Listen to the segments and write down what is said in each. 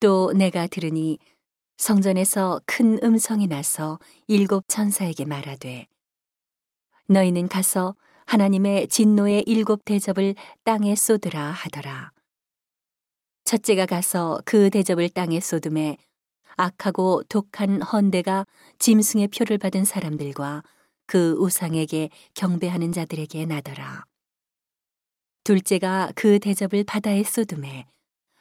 또 내가 들으니 성전에서 큰 음성이 나서 일곱 천사에게 말하되 너희는 가서 하나님의 진노의 일곱 대접을 땅에 쏟으라 하더라. 첫째가 가서 그 대접을 땅에 쏟음에 악하고 독한 헌대가 짐승의 표를 받은 사람들과 그 우상에게 경배하는 자들에게 나더라. 둘째가 그 대접을 바다에 쏟음에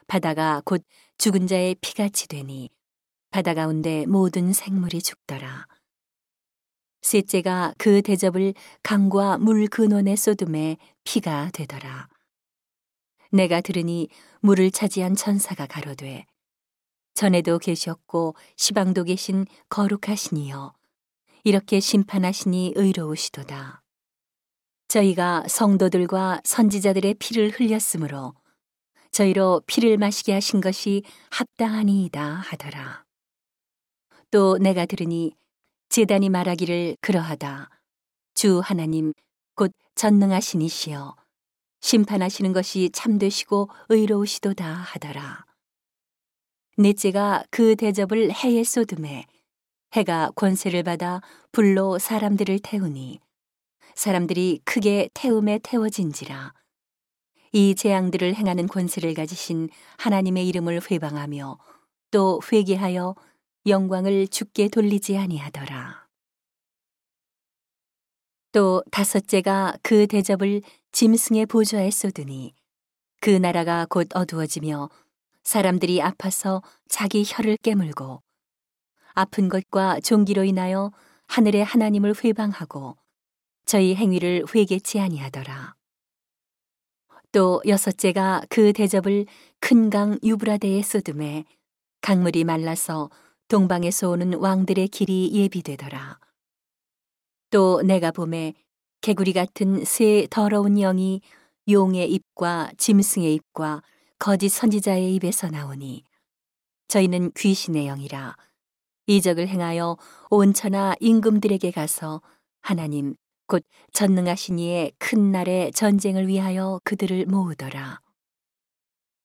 바다가 곧 죽은 자의 피같이 되니 바다 가운데 모든 생물이 죽더라. 셋째가 그 대접을 강과 물 근원에 쏟음에 피가 되더라. 내가 들으니 물을 차지한 천사가 가로되 전에도 계셨고 시방도 계신 거룩하시니여 이렇게 심판하시니 의로우시도다. 저희가 성도들과 선지자들의 피를 흘렸으므로 저희로 피를 마시게 하신 것이 합당하니이다 하더라. 또 내가 들으니 제단이 말하기를 그러하다. 주 하나님 곧 전능하신 이시여 심판하시는 것이 참되시고 의로우시도다 하더라. 넷째가 그 대접을 해에 쏟음에 해가 권세를 받아 불로 사람들을 태우니 사람들이 크게 태움에 태워진지라 이 재앙들을 행하는 권세를 가지신 하나님의 이름을 회방하며 또 회개하여 영광을 죽게 돌리지 아니하더라. 또 다섯째가 그 대접을 짐승의 보좌에 쏟으니 그 나라가 곧 어두워지며 사람들이 아파서 자기 혀를 깨물고 아픈 것과 종기로 인하여 하늘의 하나님을 회방하고 저희 행위를 회개치 아니하더라. 또 여섯째가 그 대접을 큰 강 유브라데에 쏟음에 강물이 말라서 동방에서 오는 왕들의 길이 예비되더라. 또 내가 봄에 개구리 같은 새 더러운 영이 용의 입과 짐승의 입과 거짓 선지자의 입에서 나오니 저희는 귀신의 영이라 이적을 행하여 온천하 임금들에게 가서 하나님 곧 전능하신 이의 큰 날의 전쟁을 위하여 그들을 모으더라.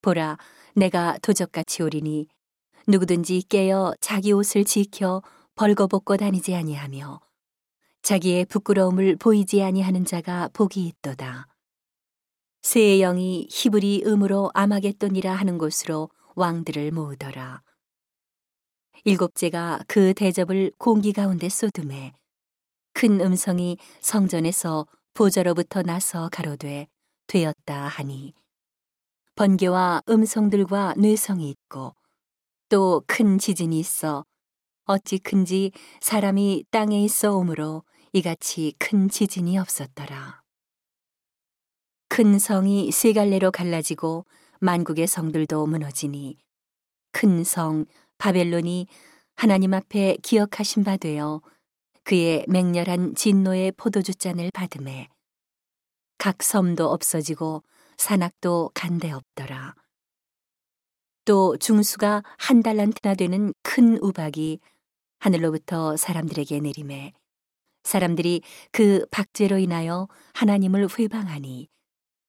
보라, 내가 도적같이 오리니 누구든지 깨어 자기 옷을 지켜 벌거벗고 다니지 아니하며 자기의 부끄러움을 보이지 아니하는 자가 복이 있도다. 새의 영이 히브리 음으로 아마겟돈이라 하는 곳으로 왕들을 모으더라. 일곱째가 그 대접을 공기 가운데 쏟음에 큰 음성이 성전에서 보좌로부터 나서 가로되 되었다 하니 번개와 음성들과 뇌성이 있고 또 큰 지진이 있어 어찌 큰지 사람이 땅에 있어 오므로 이같이 큰 지진이 없었더라. 큰 성이 세 갈래로 갈라지고 만국의 성들도 무너지니 큰 성 바벨론이 하나님 앞에 기억하신 바 되어 그의 맹렬한 진노의 포도주 잔을 받음에 각 섬도 없어지고 산악도 간데 없더라. 또 중수가 한 달란트나 되는 큰 우박이 하늘로부터 사람들에게 내림에 사람들이 그 박제로 인하여 하나님을 회방하니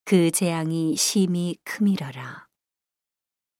그 재앙이 심히 크미러라.